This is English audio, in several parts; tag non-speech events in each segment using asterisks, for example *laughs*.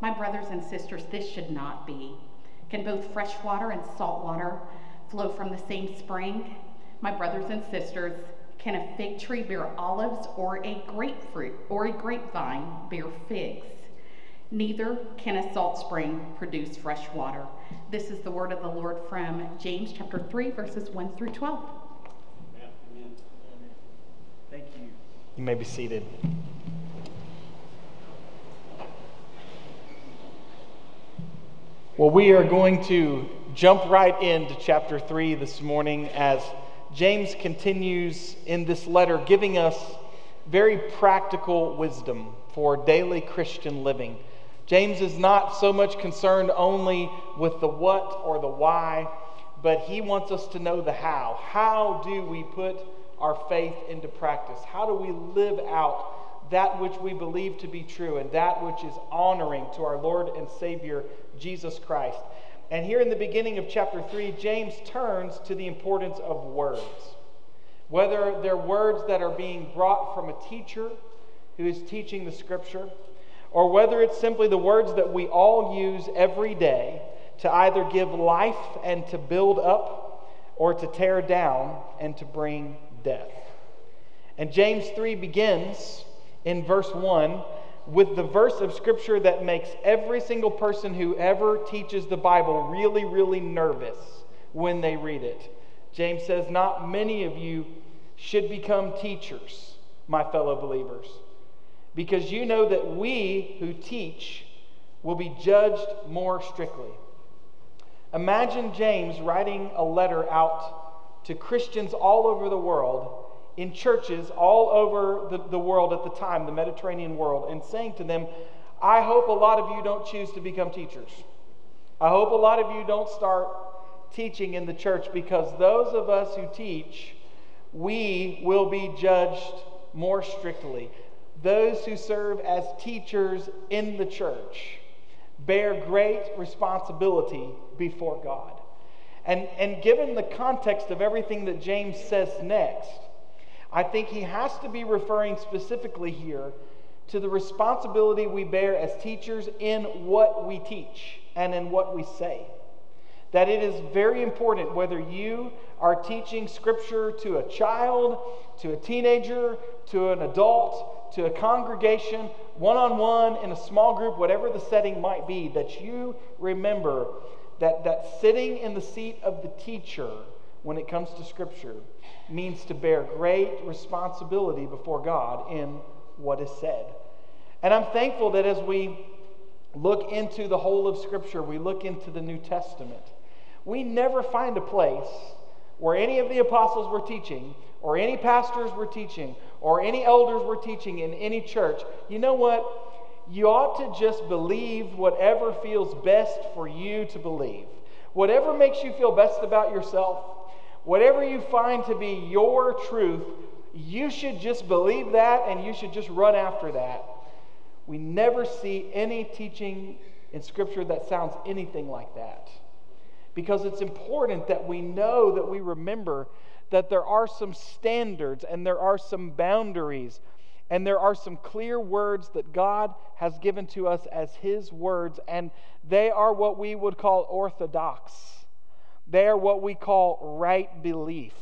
My brothers and sisters, this should not be. Can both fresh water and salt water flow from the same spring? My brothers and sisters, can a fig tree bear olives or a grapefruit or a grapevine bear figs? Neither can a salt spring produce fresh water. This is the word of the Lord from James chapter 3, verses 1 through 12. Amen. Amen. Thank you. You may be seated. Well, we are going to jump right into chapter 3 this morning as James continues in this letter giving us very practical wisdom for daily Christian living. James is not so much concerned only with the what or the why, but he wants us to know the how. How do we put our faith into practice? How do we live out that which we believe to be true and that which is honoring to our Lord and Savior Jesus Christ. And here in the beginning of chapter 3, James turns to the importance of words. Whether they're words that are being brought from a teacher who is teaching the scripture, or whether it's simply the words that we all use every day to either give life and to build up, or to tear down and to bring death. And James 3 begins in verse 1 with the verse of Scripture that makes every single person who ever teaches the Bible really, really nervous when they read it. James says, Not many of you should become teachers, my fellow believers, because you know that we who teach will be judged more strictly. Imagine James writing a letter out to Christians all over the world in churches all over the, the world at the time, the Mediterranean world, and saying to them, I hope a lot of you don't choose to become teachers. I hope a lot of you don't start teaching in the church because those of us who teach, we will be judged more strictly. Those who serve as teachers in the church bear great responsibility before God. And, and given the context of everything that James says next, I think he has to be referring specifically here to the responsibility we bear as teachers in what we teach and in what we say. That it is very important whether you are teaching scripture to a child, to a teenager, to an adult, to a congregation, one on one, in a small group, whatever the setting might be, that you remember that, that sitting in the seat of the teacher when it comes to Scripture means to bear great responsibility before God in what is said. And I'm thankful that as we look into the whole of Scripture, we look into the New Testament, we never find a place where any of the apostles were teaching, or any pastors were teaching, or any elders were teaching in any church. You know what? You ought to just believe whatever feels best for you to believe. Whatever makes you feel best about yourself, Whatever you find to be your truth, you should just believe that and you should just run after that. We never see any teaching in Scripture that sounds anything like that. Because it's important that we know that we remember that there are some standards and there are some boundaries and there are some clear words that God has given to us as His words, and they are what we would call orthodox. They are what we call right belief.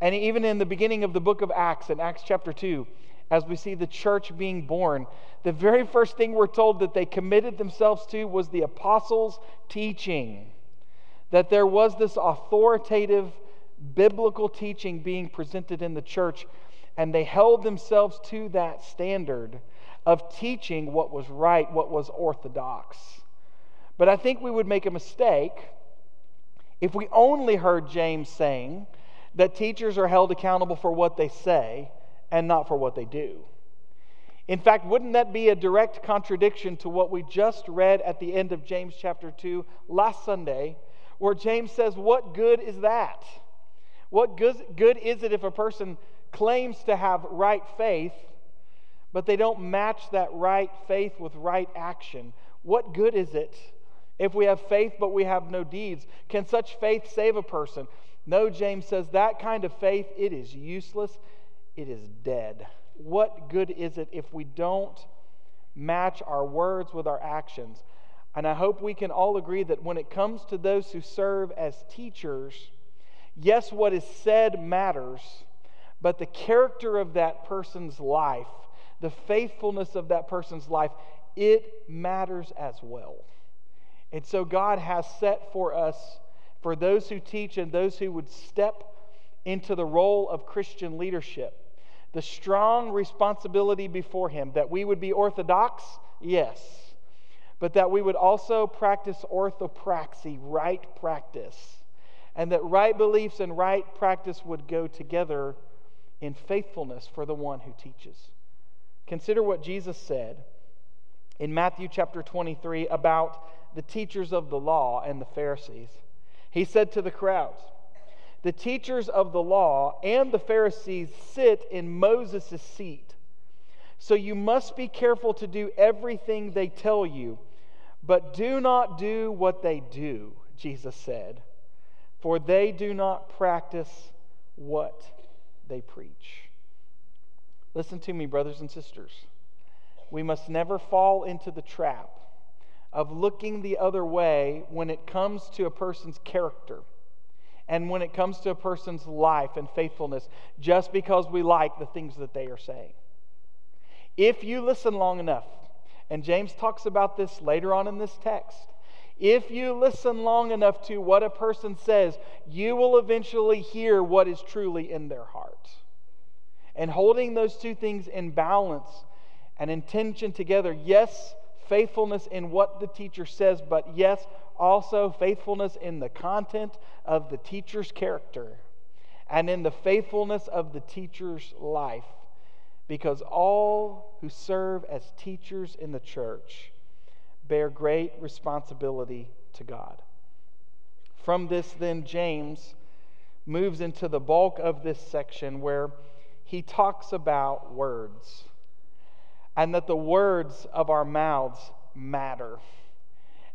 And even in the beginning of the book of Acts, in Acts chapter 2, as we see the church being born, the very first thing we're told that they committed themselves to was the apostles' teaching. That there was this authoritative biblical teaching being presented in the church, and they held themselves to that standard of teaching what was right, what was orthodox. But I think we would make a mistake if we only heard James saying that teachers are held accountable for what they say and not for what they do. In fact, wouldn't that be a direct contradiction to what we just read at the end of James chapter 2 last Sunday, where James says, What good is that? What good is it if a person claims to have right faith, but they don't match that right faith with right action? What good is it if we have faith but we have no deeds? Can such faith save a person? No, James says that kind of faith, it is useless, it is dead. What good is it if we don't match our words with our actions? And I hope we can all agree that when it comes to those who serve as teachers, yes, what is said matters, but the character of that person's life, the faithfulness of that person's life, it matters as well. And so God has set for us, for those who teach and those who would step into the role of Christian leadership, the strong responsibility before Him that we would be orthodox, yes, but that we would also practice orthopraxy, right practice, and that right beliefs and right practice would go together in faithfulness for the one who teaches. Consider what Jesus said in Matthew chapter 23 about the teachers of the law and the Pharisees. He said to the crowds, the teachers of the law and the Pharisees sit in Moses' seat. So you must be careful to do everything they tell you, but do not do what they do, Jesus said, for they do not practice what they preach. Listen to me, brothers and sisters. We must never fall into the trap of looking the other way when it comes to a person's character and when it comes to a person's life and faithfulness just because we like the things that they are saying. If you listen long enough, and James talks about this later on in this text, if you listen long enough to what a person says, you will eventually hear what is truly in their heart. And holding those two things in balance and intention together, yes, faithfulness in what the teacher says, but yes, also faithfulness in the content of the teacher's character and in the faithfulness of the teacher's life. Because all who serve as teachers in the church bear great responsibility to God. From this, then, James moves into the bulk of this section where he talks about words and that the words of our mouths matter.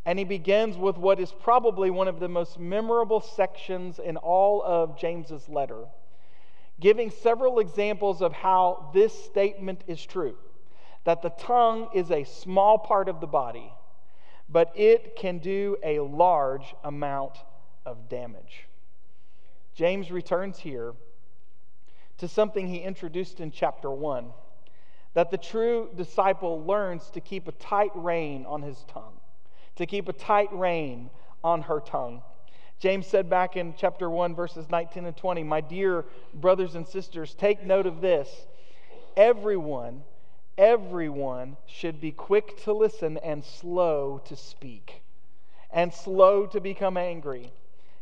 And he begins with what is probably one of the most memorable sections in all of James's letter, giving several examples of how this statement is true that the tongue is a small part of the body, but it can do a large amount of damage. James returns here to something he introduced in chapter 1 that the true disciple learns to keep a tight rein on his tongue to keep a tight rein on her tongue. James said back in chapter 1, verses 19 and 20, My dear brothers and sisters, take note of this. Everyone, everyone should be quick to listen and slow to speak, and slow to become angry,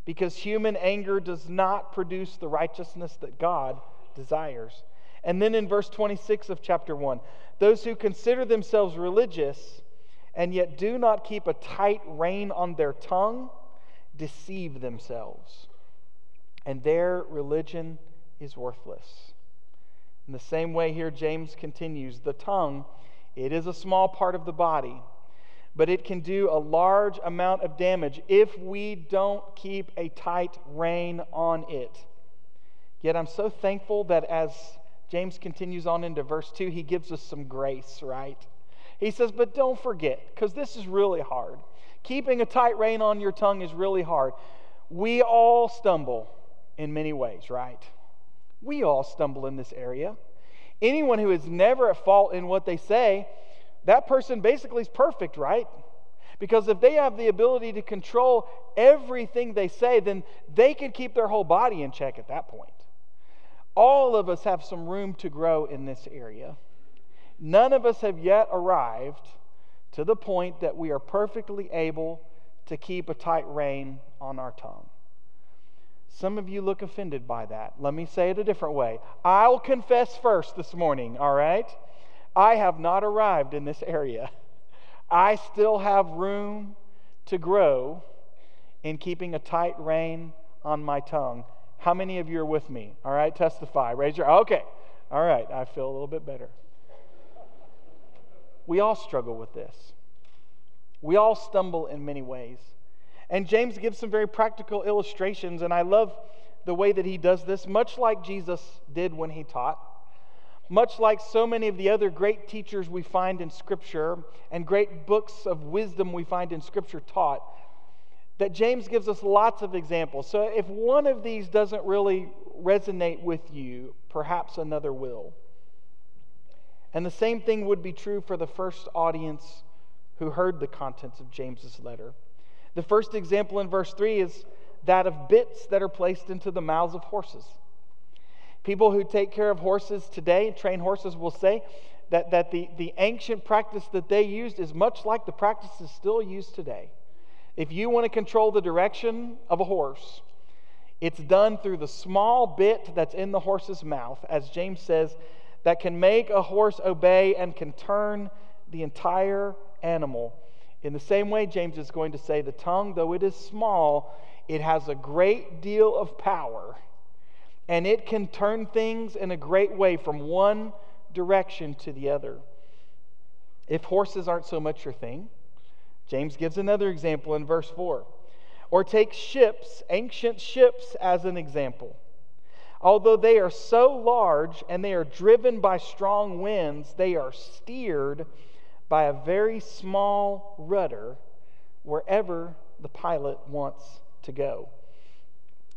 because human anger does not produce the righteousness that God desires. And then in verse 26 of chapter 1, those who consider themselves religious and yet do not keep a tight rein on their tongue, deceive themselves. And their religion is worthless. In the same way, here James continues the tongue, it is a small part of the body, but it can do a large amount of damage if we don't keep a tight rein on it. Yet I'm so thankful that as James continues on into verse 2, he gives us some grace, right? He says, But don't forget, because this is really hard. Keeping a tight rein on your tongue is really hard. We all stumble in many ways, right? We all stumble in this area. Anyone who is never at fault in what they say, that person basically is perfect, right? Because if they have the ability to control everything they say, then they can keep their whole body in check at that point. All of us have some room to grow in this area. None of us have yet arrived to the point that we are perfectly able to keep a tight rein on our tongue. Some of you look offended by that. Let me say it a different way. I'll confess first this morning, all right? I have not arrived in this area. I still have room to grow in keeping a tight rein on my tongue. How many of you are with me? All right, testify. Raise your Okay. All right, I feel a little bit better. We all struggle with this. We all stumble in many ways. And James gives some very practical illustrations, and I love the way that he does this, much like Jesus did when he taught. Much like so many of the other great teachers we find in Scripture and great books of wisdom we find in Scripture taught, that James gives us lots of examples. So if one of these doesn't really resonate with you, perhaps another will. And the same thing would be true for the first audience who heard the contents of James's letter. The first example in verse 3 is that of bits that are placed into the mouths of horses. People who take care of horses today, train horses, will say that, that the, the ancient practice that they used is much like the practices still used today. If you want to control the direction of a horse, it's done through the small bit that's in the horse's mouth, as James says, that can make a horse obey and can turn the entire animal. In the same way, James is going to say the tongue, though it is small, it has a great deal of power and it can turn things in a great way from one direction to the other. If horses aren't so much your thing, James gives another example in verse 4. Or take ships, ancient ships, as an example. Although they are so large and they are driven by strong winds, they are steered by a very small rudder wherever the pilot wants to go.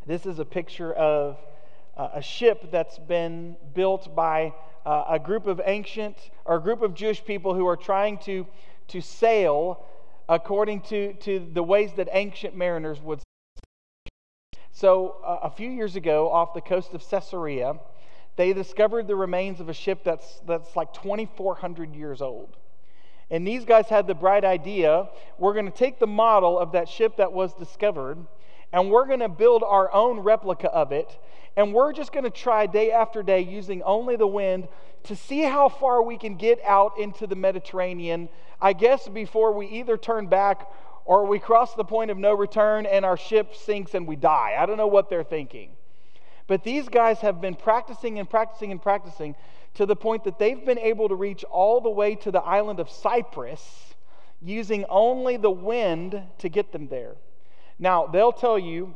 This is a picture of uh, a ship that's been built by uh, a group of ancient or a group of Jewish people who are trying to, to sail according to, to the ways that ancient mariners would. So, uh, a few years ago, off the coast of Caesarea, they discovered the remains of a ship that's, that's like 2,400 years old. And these guys had the bright idea we're going to take the model of that ship that was discovered and we're going to build our own replica of it. And we're just going to try day after day using only the wind to see how far we can get out into the Mediterranean. I guess before we either turn back or we cross the point of no return and our ship sinks and we die. I don't know what they're thinking. But these guys have been practicing and practicing and practicing to the point that they've been able to reach all the way to the island of Cyprus using only the wind to get them there. Now, they'll tell you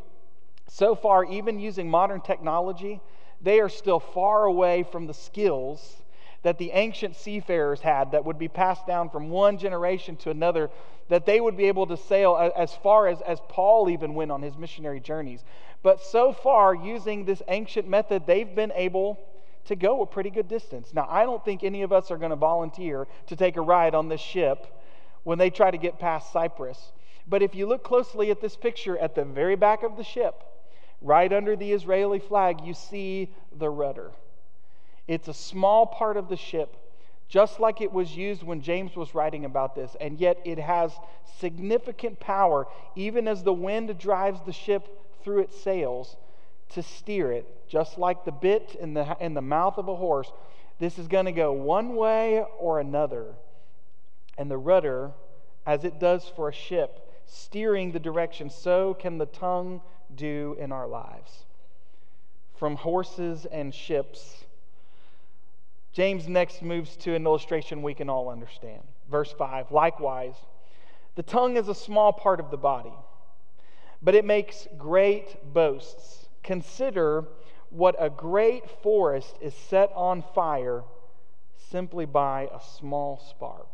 so far, even using modern technology, they are still far away from the skills that the ancient seafarers had that would be passed down from one generation to another, that they would be able to sail as far as, as Paul even went on his missionary journeys. But so far, using this ancient method, they've been able to go a pretty good distance. Now, I don't think any of us are going to volunteer to take a ride on this ship when they try to get past Cyprus. But if you look closely at this picture at the very back of the ship, right under the Israeli flag, you see the rudder. It's a small part of the ship, just like it was used when James was writing about this, and yet it has significant power, even as the wind drives the ship through its sails to steer it, just like the bit in the, in the mouth of a horse. This is going to go one way or another. And the rudder, as it does for a ship, steering the direction, so can the tongue do in our lives. From horses and ships, James next moves to an illustration we can all understand. Verse 5 Likewise, the tongue is a small part of the body, but it makes great boasts. Consider what a great forest is set on fire simply by a small spark.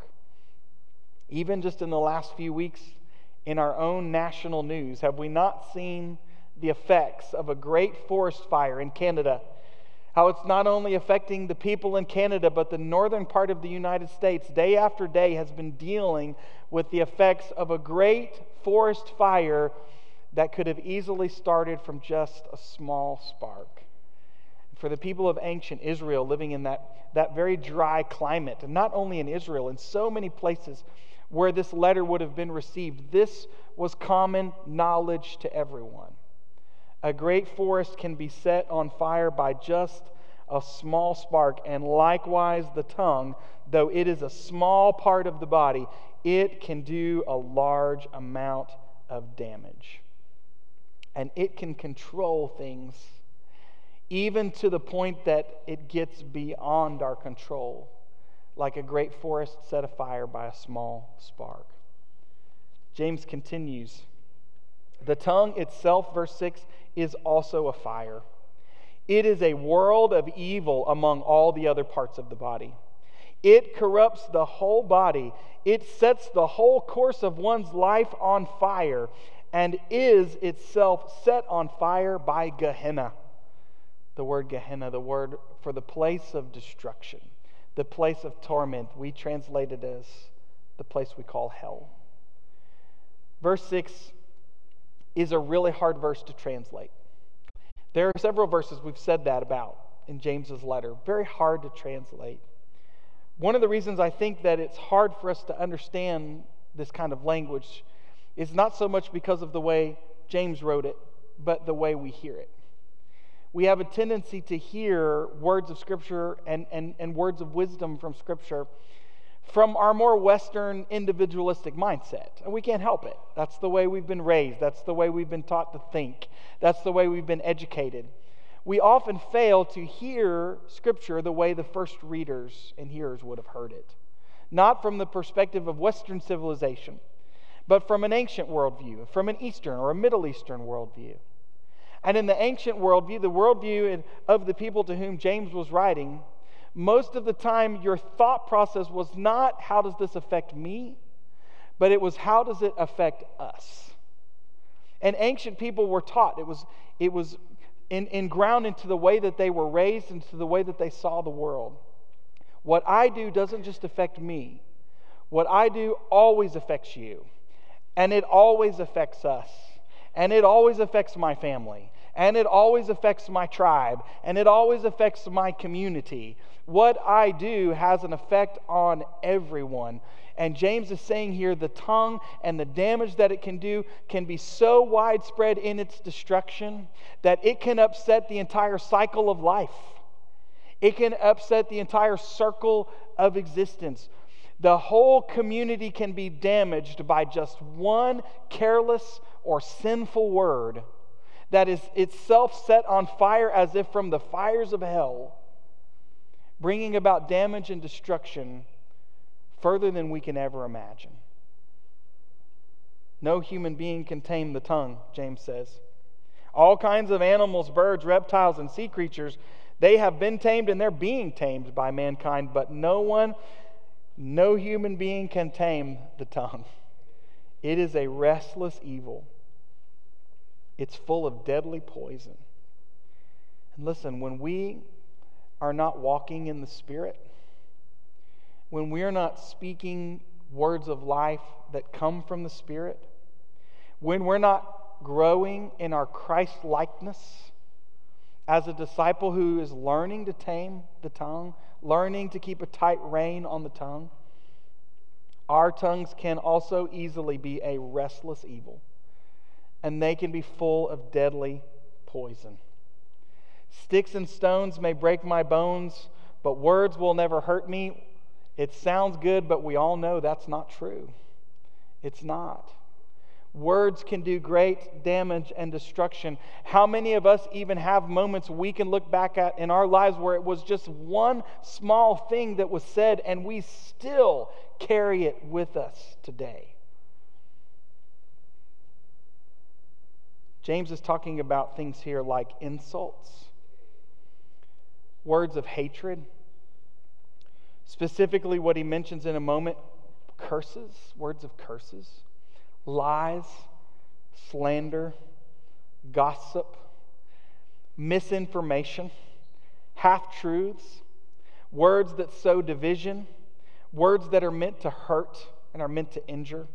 Even just in the last few weeks in our own national news, have we not seen the effects of a great forest fire in Canada? How it's not only affecting the people in Canada, but the northern part of the United States, day after day, has been dealing with the effects of a great forest fire that could have easily started from just a small spark. For the people of ancient Israel living in that, that very dry climate, and not only in Israel, in so many places where this letter would have been received, this was common knowledge to everyone. A great forest can be set on fire by just a small spark, and likewise the tongue, though it is a small part of the body, it can do a large amount of damage. And it can control things even to the point that it gets beyond our control, like a great forest set afire by a small spark. James continues The tongue itself, verse 6, is also a fire. It is a world of evil among all the other parts of the body. It corrupts the whole body. It sets the whole course of one's life on fire and is itself set on fire by Gehenna. The word Gehenna, the word for the place of destruction, the place of torment. We translate it as the place we call hell. Verse 6 is a really hard verse to translate. There are several verses we've said that about in James's letter. Very hard to translate. One of the reasons I think that it's hard for us to understand this kind of language is not so much because of the way James wrote it, but the way we hear it. We have a tendency to hear words of Scripture and, and, and words of wisdom from Scripture from our more Western individualistic mindset. And we can't help it. That's the way we've been raised, that's the way we've been taught to think, that's the way we've been educated. We often fail to hear Scripture the way the first readers and hearers would have heard it. Not from the perspective of Western civilization, but from an ancient worldview, from an Eastern or a Middle Eastern worldview. And in the ancient worldview, the worldview of the people to whom James was writing, most of the time your thought process was not how does this affect me, but it was how does it affect us. And ancient people were taught, it was, it was in, in ground into the way that they were raised, into the way that they saw the world. What I do doesn't just affect me, what I do always affects you, and it always affects us, and it always affects my family, and it always affects my tribe, and it always affects my community. What I do has an effect on everyone. And James is saying here the tongue and the damage that it can do can be so widespread in its destruction that it can upset the entire cycle of life. It can upset the entire circle of existence. The whole community can be damaged by just one careless or sinful word that is itself set on fire as if from the fires of hell, bringing about damage and destruction further than we can ever imagine. No human being can tame the tongue, James says. All kinds of animals, birds, reptiles, and sea creatures, they have been tamed and they're being tamed by mankind, but no one, no human being can tame the tongue. It is a restless evil it's full of deadly poison. And listen, when we are not walking in the Spirit, when we are not speaking words of life that come from the Spirit, when we're not growing in our Christ likeness as a disciple who is learning to tame the tongue, learning to keep a tight rein on the tongue, our tongues can also easily be a restless evil and they can be full of deadly poison. Sticks and stones may break my bones, but words will never hurt me. It sounds good, but we all know that's not true. It's not. Words can do great damage and destruction. How many of us even have moments we can look back at in our lives where it was just one small thing that was said and we still carry it with us today? James is talking about things here like insults, words of hatred. Specifically, what he mentions in a moment curses, words of curses, lies, slander, gossip, misinformation, half truths, words that sow division, words that are meant to hurt and are meant to injure,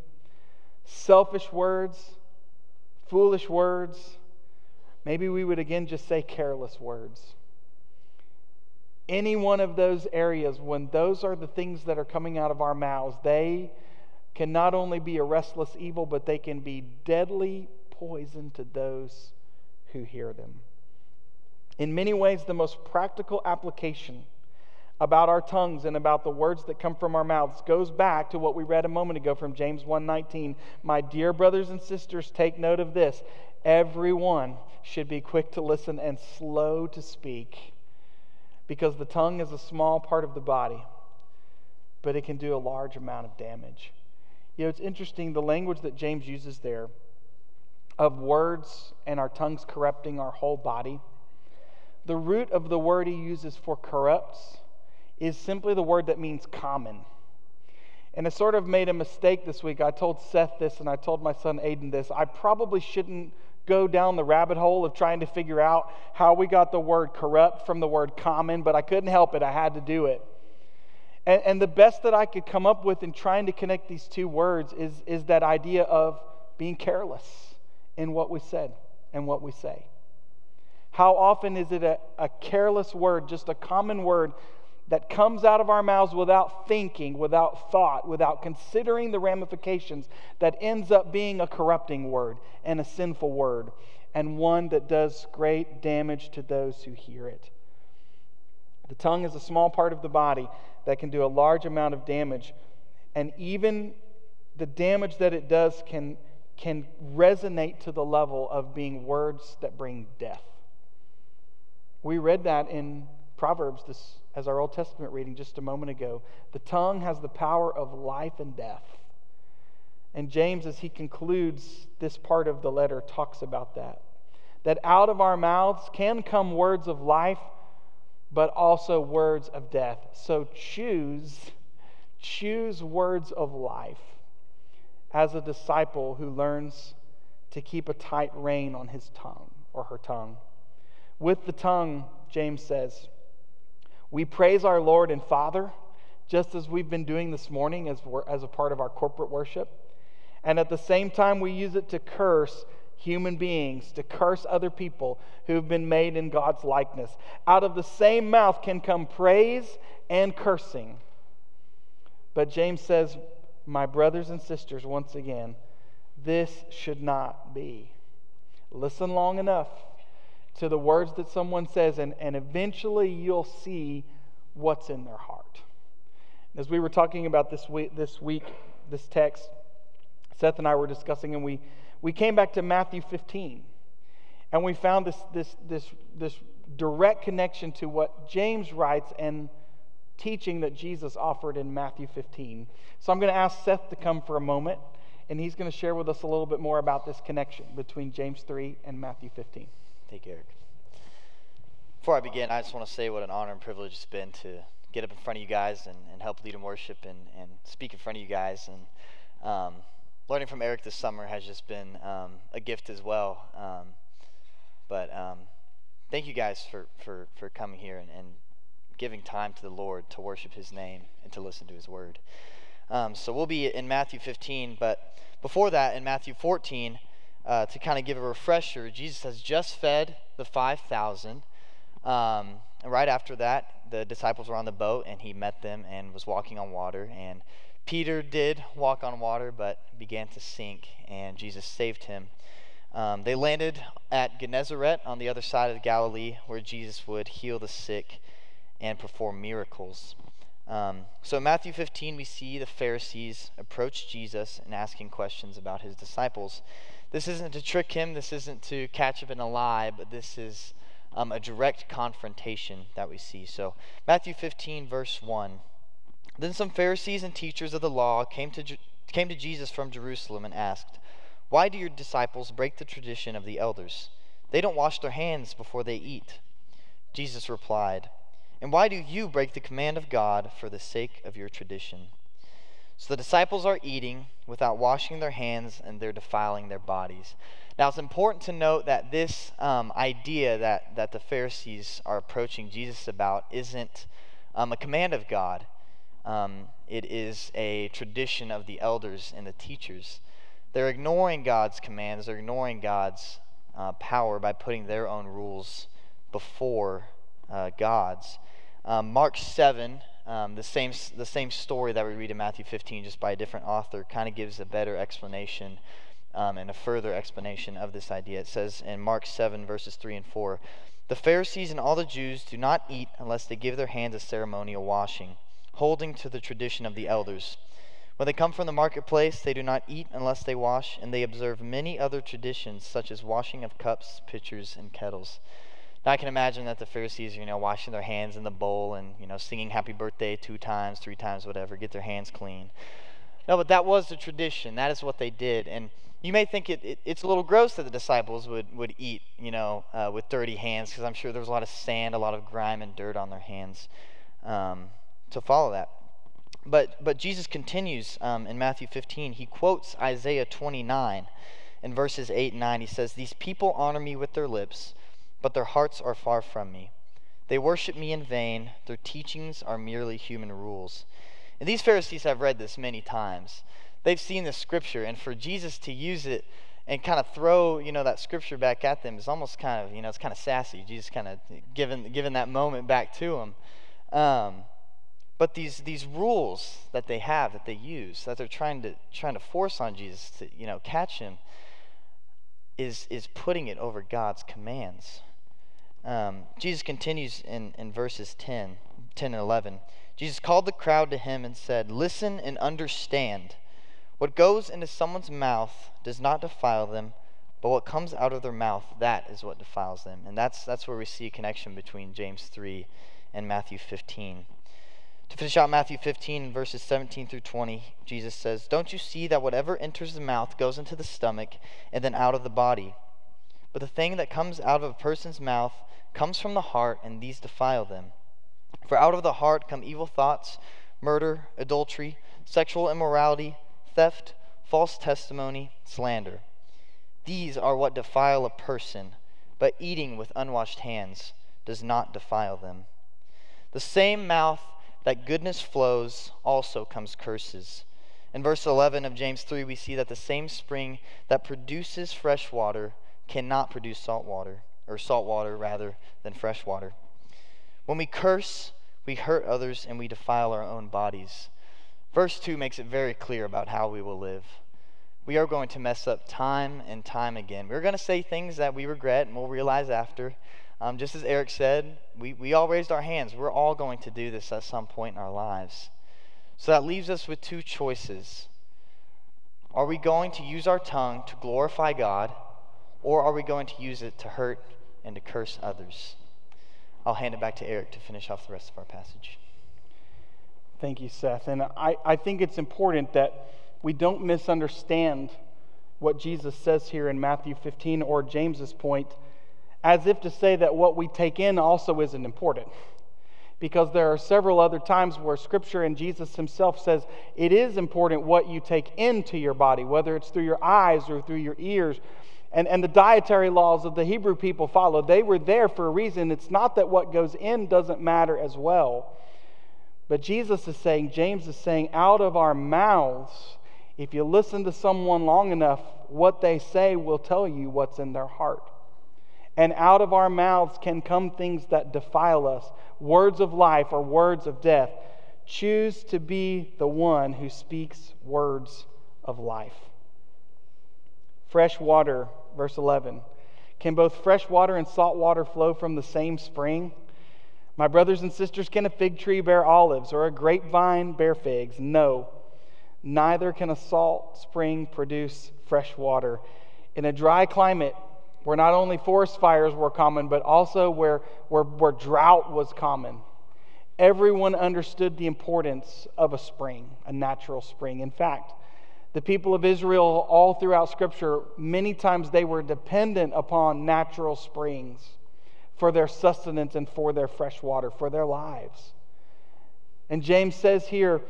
selfish words, foolish words. Maybe we would again just say careless words. Any one of those areas, when those are the things that are coming out of our mouths, they can not only be a restless evil, but they can be deadly poison to those who hear them. In many ways, the most practical application about our tongues and about the words that come from our mouths goes back to what we read a moment ago from James 1:19. My dear brothers and sisters, take note of this. Everyone should be quick to listen and slow to speak because the tongue is a small part of the body, but it can do a large amount of damage. You know, it's interesting the language that James uses there of words and our tongues corrupting our whole body. The root of the word he uses for corrupts is simply the word that means common. And I sort of made a mistake this week. I told Seth this and I told my son Aiden this. I probably shouldn't go down the rabbit hole of trying to figure out how we got the word corrupt from the word common, but I couldn't help it. I had to do it. And, and the best that I could come up with in trying to connect these two words is, is that idea of being careless in what we said and what we say. How often is it a, a careless word, just a common word that comes out of our mouths without thinking, without thought, without considering the ramifications, that ends up being a corrupting word and a sinful word, and one that does great damage to those who hear it. The tongue is a small part of the body that can do a large amount of damage, and even the damage that it does can, can resonate to the level of being words that bring death. We read that in Proverbs this as our Old Testament reading just a moment ago. The tongue has the power of life and death. And James, as he concludes this part of the letter, talks about that. That out of our mouths can come words of life, but also words of death. So choose, choose words of life as a disciple who learns to keep a tight rein on his tongue or her tongue. With the tongue, James says, we praise our Lord and Father, just as we've been doing this morning as, as a part of our corporate worship. And at the same time, we use it to curse human beings, to curse other people who've been made in God's likeness. Out of the same mouth can come praise and cursing. But James says, My brothers and sisters, once again, this should not be. Listen long enough to the words that someone says, and, and eventually you'll see what's in their heart. As we were talking about this week, this week, this text, Seth and I were discussing, and we, we came back to Matthew 15, and we found this, this, this, this direct connection to what James writes and teaching that Jesus offered in Matthew 15. So I'm going to ask Seth to come for a moment, and he's going to share with us a little bit more about this connection between James 3 and Matthew 15. Thank you, Eric. Before I begin, I just want to say what an honor and privilege it's been to get up in front of you guys and, and help lead in worship and, and speak in front of you guys. And um, learning from Eric this summer has just been um, a gift as well. Um, but um, thank you guys for, for, for coming here and, and, giving time to the Lord to worship His name and to listen to His word. Um, so we'll be in Matthew 15, but before that, in Matthew 14, uh, to kind of give a refresher, Jesus has just fed the 5,000. Um, right after that, the disciples were on the boat and he met them and was walking on water. And Peter did walk on water but began to sink, and Jesus saved him. Um, they landed at Gennesaret on the other side of Galilee where Jesus would heal the sick and perform miracles. Um, so in Matthew 15, we see the Pharisees approach Jesus and asking questions about his disciples. This isn't to trick him, this isn't to catch him in a lie, but this is um, a direct confrontation that we see. So, Matthew 15, verse 1. Then some Pharisees and teachers of the law came to, came to Jesus from Jerusalem and asked, Why do your disciples break the tradition of the elders? They don't wash their hands before they eat. Jesus replied, And why do you break the command of God for the sake of your tradition? So the disciples are eating without washing their hands and they're defiling their bodies. Now it's important to note that this um, idea that, that the Pharisees are approaching Jesus about isn't um, a command of God, um, it is a tradition of the elders and the teachers. They're ignoring God's commands, they're ignoring God's uh, power by putting their own rules before uh, God's. Um, Mark 7, um, the, same, the same story that we read in Matthew 15, just by a different author, kind of gives a better explanation um, and a further explanation of this idea. It says in Mark 7, verses 3 and 4 The Pharisees and all the Jews do not eat unless they give their hands a ceremonial washing, holding to the tradition of the elders. When they come from the marketplace, they do not eat unless they wash, and they observe many other traditions, such as washing of cups, pitchers, and kettles. Now I can imagine that the Pharisees, you know, washing their hands in the bowl and, you know, singing happy birthday two times, three times, whatever, get their hands clean. No, but that was the tradition. That is what they did. And you may think it, it it's a little gross that the disciples would, would eat, you know, uh, with dirty hands, because I'm sure there was a lot of sand, a lot of grime and dirt on their hands um, to follow that. But, but Jesus continues um, in Matthew 15. He quotes Isaiah 29 in verses 8 and 9. He says, These people honor me with their lips but their hearts are far from me. They worship me in vain. Their teachings are merely human rules. And these Pharisees have read this many times. They've seen the scripture, and for Jesus to use it and kind of throw, you know, that scripture back at them is almost kind of, you know, it's kind of sassy. Jesus kind of giving giving that moment back to them. Um, but these these rules that they have that they use that they're trying to trying to force on Jesus to you know catch him is is putting it over God's commands. Um, Jesus continues in, in verses 10, 10 and 11. Jesus called the crowd to him and said, Listen and understand. What goes into someone's mouth does not defile them, but what comes out of their mouth, that is what defiles them. And that's, that's where we see a connection between James 3 and Matthew 15. To finish out Matthew 15, verses 17 through 20, Jesus says, Don't you see that whatever enters the mouth goes into the stomach and then out of the body? But the thing that comes out of a person's mouth comes from the heart, and these defile them. For out of the heart come evil thoughts, murder, adultery, sexual immorality, theft, false testimony, slander. These are what defile a person, but eating with unwashed hands does not defile them. The same mouth that goodness flows also comes curses. In verse 11 of James 3, we see that the same spring that produces fresh water cannot produce salt water, or salt water rather than fresh water. When we curse, we hurt others and we defile our own bodies. Verse 2 makes it very clear about how we will live. We are going to mess up time and time again. We're going to say things that we regret and we'll realize after. Um, just as Eric said, we, we all raised our hands. We're all going to do this at some point in our lives. So that leaves us with two choices. Are we going to use our tongue to glorify God? Or are we going to use it to hurt and to curse others? I'll hand it back to Eric to finish off the rest of our passage. Thank you, Seth. And I, I think it's important that we don't misunderstand what Jesus says here in Matthew 15 or James's point as if to say that what we take in also isn't important. Because there are several other times where Scripture and Jesus himself says it is important what you take into your body, whether it's through your eyes or through your ears and, and the dietary laws of the Hebrew people followed. They were there for a reason. It's not that what goes in doesn't matter as well. But Jesus is saying, James is saying, out of our mouths, if you listen to someone long enough, what they say will tell you what's in their heart. And out of our mouths can come things that defile us words of life or words of death. Choose to be the one who speaks words of life. Fresh water verse 11. Can both fresh water and salt water flow from the same spring? My brothers and sisters, can a fig tree bear olives or a grapevine bear figs? No. Neither can a salt spring produce fresh water. In a dry climate, where not only forest fires were common, but also where, where, where drought was common, everyone understood the importance of a spring, a natural spring. In fact, the people of Israel, all throughout Scripture, many times they were dependent upon natural springs for their sustenance and for their fresh water, for their lives. And James says here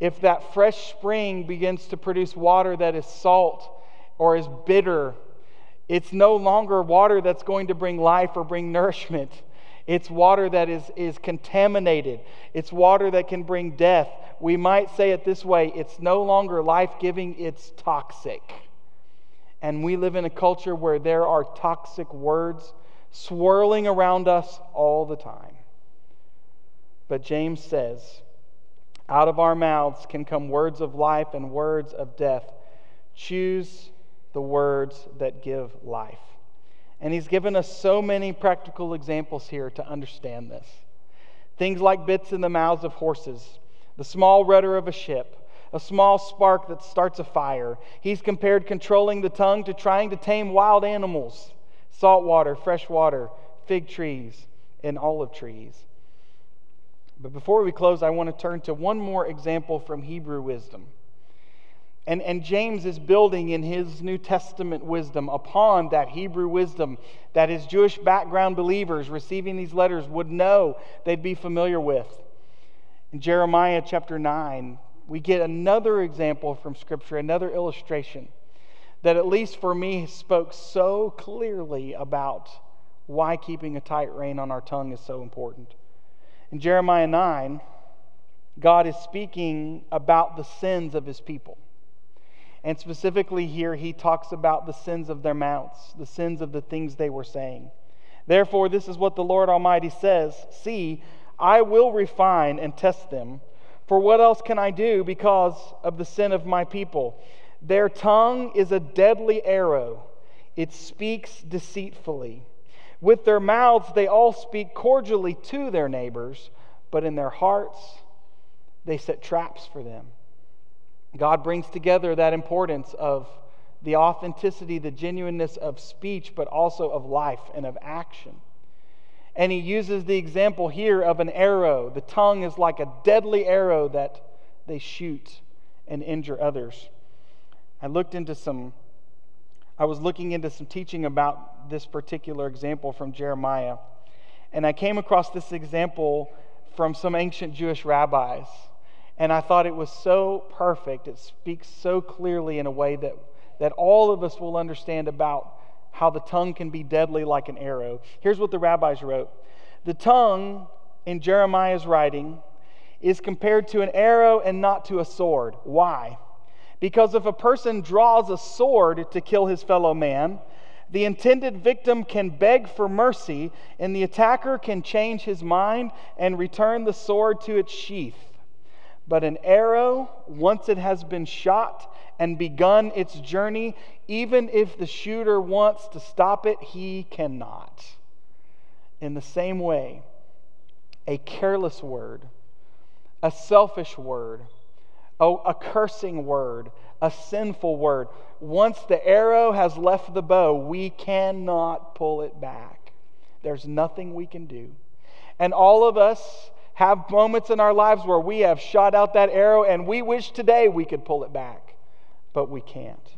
if that fresh spring begins to produce water that is salt or is bitter, it's no longer water that's going to bring life or bring nourishment. It's water that is, is contaminated. It's water that can bring death. We might say it this way it's no longer life giving, it's toxic. And we live in a culture where there are toxic words swirling around us all the time. But James says, out of our mouths can come words of life and words of death. Choose the words that give life. And he's given us so many practical examples here to understand this. Things like bits in the mouths of horses, the small rudder of a ship, a small spark that starts a fire. He's compared controlling the tongue to trying to tame wild animals, salt water, fresh water, fig trees, and olive trees. But before we close, I want to turn to one more example from Hebrew wisdom. And, and James is building in his New Testament wisdom upon that Hebrew wisdom that his Jewish background believers receiving these letters would know they'd be familiar with. In Jeremiah chapter 9, we get another example from Scripture, another illustration that, at least for me, spoke so clearly about why keeping a tight rein on our tongue is so important. In Jeremiah 9, God is speaking about the sins of his people. And specifically here, he talks about the sins of their mouths, the sins of the things they were saying. Therefore, this is what the Lord Almighty says See, I will refine and test them. For what else can I do because of the sin of my people? Their tongue is a deadly arrow, it speaks deceitfully. With their mouths, they all speak cordially to their neighbors, but in their hearts, they set traps for them. God brings together that importance of the authenticity, the genuineness of speech, but also of life and of action. And he uses the example here of an arrow. The tongue is like a deadly arrow that they shoot and injure others. I looked into some, I was looking into some teaching about this particular example from Jeremiah. And I came across this example from some ancient Jewish rabbis. And I thought it was so perfect. It speaks so clearly in a way that, that all of us will understand about how the tongue can be deadly like an arrow. Here's what the rabbis wrote The tongue, in Jeremiah's writing, is compared to an arrow and not to a sword. Why? Because if a person draws a sword to kill his fellow man, the intended victim can beg for mercy, and the attacker can change his mind and return the sword to its sheath. But an arrow, once it has been shot and begun its journey, even if the shooter wants to stop it, he cannot. In the same way, a careless word, a selfish word, a, a cursing word, a sinful word, once the arrow has left the bow, we cannot pull it back. There's nothing we can do. And all of us have moments in our lives where we have shot out that arrow and we wish today we could pull it back, but we can't.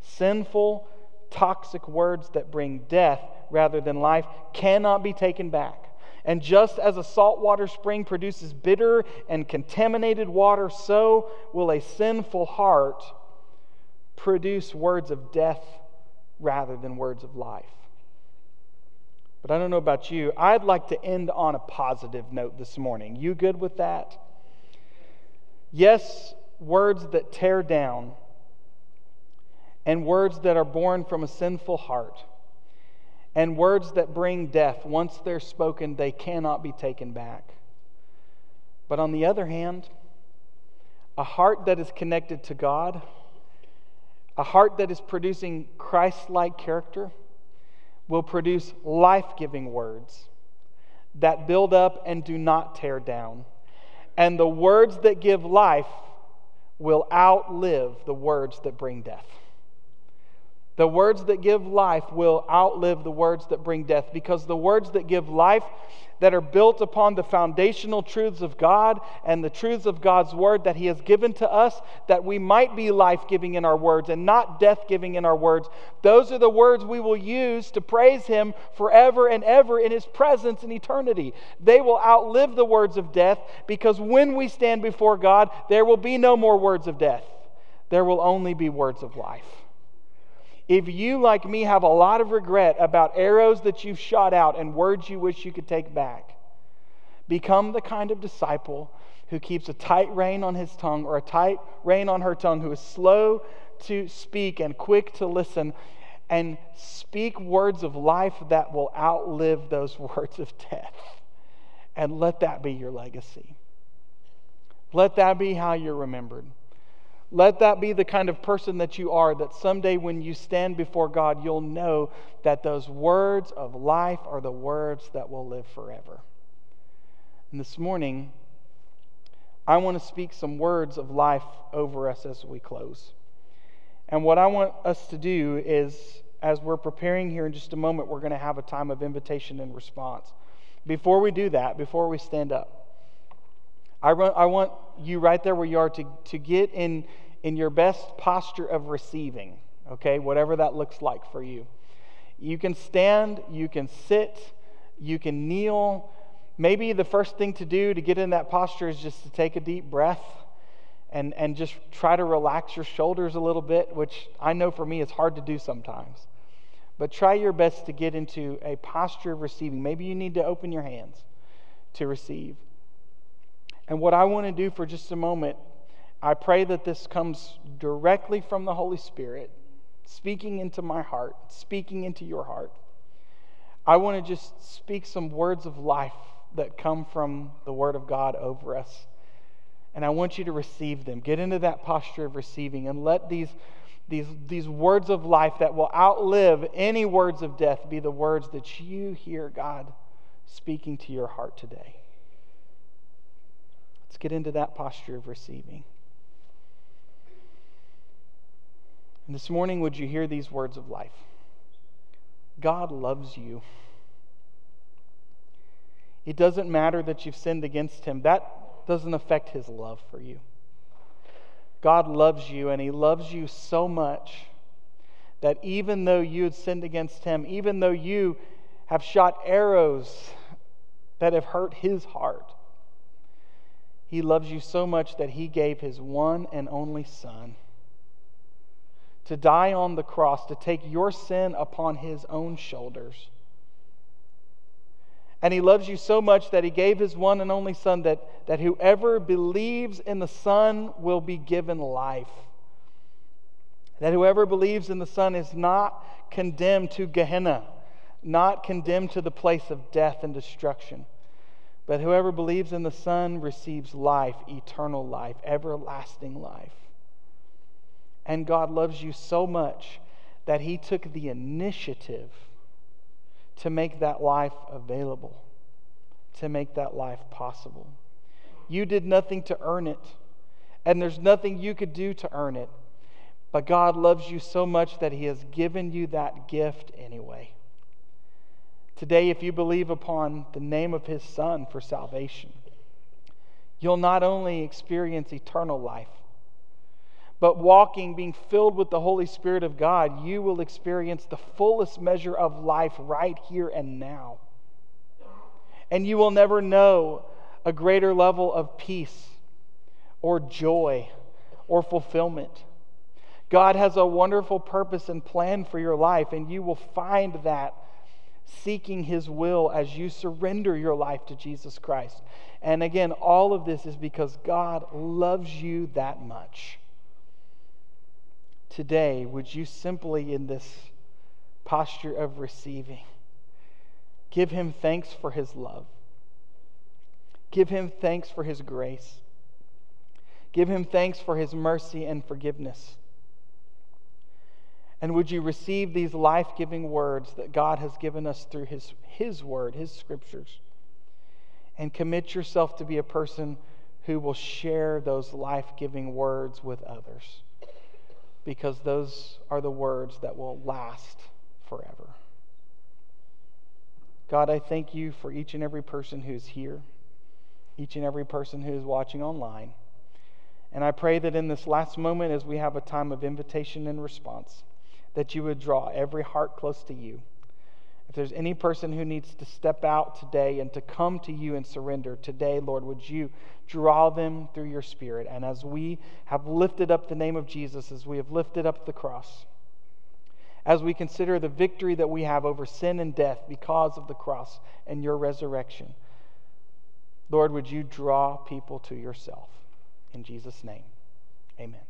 Sinful, toxic words that bring death rather than life cannot be taken back. And just as a saltwater spring produces bitter and contaminated water, so will a sinful heart produce words of death rather than words of life. But I don't know about you. I'd like to end on a positive note this morning. You good with that? Yes, words that tear down and words that are born from a sinful heart and words that bring death, once they're spoken, they cannot be taken back. But on the other hand, a heart that is connected to God, a heart that is producing Christ like character, will produce life giving words that build up and do not tear down. And the words that give life will outlive the words that bring death. The words that give life will outlive the words that bring death because the words that give life, that are built upon the foundational truths of God and the truths of God's word that He has given to us, that we might be life giving in our words and not death giving in our words, those are the words we will use to praise Him forever and ever in His presence in eternity. They will outlive the words of death because when we stand before God, there will be no more words of death, there will only be words of life. If you, like me, have a lot of regret about arrows that you've shot out and words you wish you could take back, become the kind of disciple who keeps a tight rein on his tongue or a tight rein on her tongue, who is slow to speak and quick to listen, and speak words of life that will outlive those *laughs* words of death. And let that be your legacy. Let that be how you're remembered. Let that be the kind of person that you are, that someday when you stand before God, you'll know that those words of life are the words that will live forever. And this morning, I want to speak some words of life over us as we close. And what I want us to do is, as we're preparing here in just a moment, we're going to have a time of invitation and response. Before we do that, before we stand up, I, run, I want you right there where you are to, to get in, in your best posture of receiving, okay, whatever that looks like for you. You can stand, you can sit, you can kneel. Maybe the first thing to do to get in that posture is just to take a deep breath and, and just try to relax your shoulders a little bit, which I know for me is hard to do sometimes. But try your best to get into a posture of receiving. Maybe you need to open your hands to receive. And what I want to do for just a moment, I pray that this comes directly from the Holy Spirit, speaking into my heart, speaking into your heart. I want to just speak some words of life that come from the Word of God over us. And I want you to receive them. Get into that posture of receiving and let these, these, these words of life that will outlive any words of death be the words that you hear God speaking to your heart today. Let's get into that posture of receiving. And this morning, would you hear these words of life? God loves you. It doesn't matter that you've sinned against him, that doesn't affect his love for you. God loves you, and he loves you so much that even though you had sinned against him, even though you have shot arrows that have hurt his heart, he loves you so much that he gave his one and only Son to die on the cross, to take your sin upon his own shoulders. And he loves you so much that he gave his one and only Son that, that whoever believes in the Son will be given life. That whoever believes in the Son is not condemned to Gehenna, not condemned to the place of death and destruction but whoever believes in the Son receives life, eternal life, everlasting life. And God loves you so much that He took the initiative to make that life available, to make that life possible. You did nothing to earn it, and there's nothing you could do to earn it. But God loves you so much that He has given you that gift anyway. Today, if you believe upon the name of his Son for salvation, you'll not only experience eternal life, but walking, being filled with the Holy Spirit of God, you will experience the fullest measure of life right here and now. And you will never know a greater level of peace or joy or fulfillment. God has a wonderful purpose and plan for your life, and you will find that seeking His will as you surrender your life to Jesus Christ. And again, all of this is because God loves you that much. Today, would you simply, in this posture of receiving, give Him thanks for His love? Give Him thanks for His grace. Give Him thanks for His mercy and forgiveness. And would you receive these life giving words that God has given us through his, his Word, His Scriptures, and commit yourself to be a person who will share those life giving words with others? because those are the words that will last forever. God, I thank you for each and every person who's here, each and every person who is watching online. And I pray that in this last moment, as we have a time of invitation and response, that you would draw every heart close to you. If there's any person who needs to step out today and to come to you and surrender today, Lord, would you draw them through your Spirit? And as we have lifted up the name of Jesus, as we have lifted up the cross, as we consider the victory that we have over sin and death because of the cross and your resurrection, Lord, would you draw people to yourself? In Jesus' name, amen.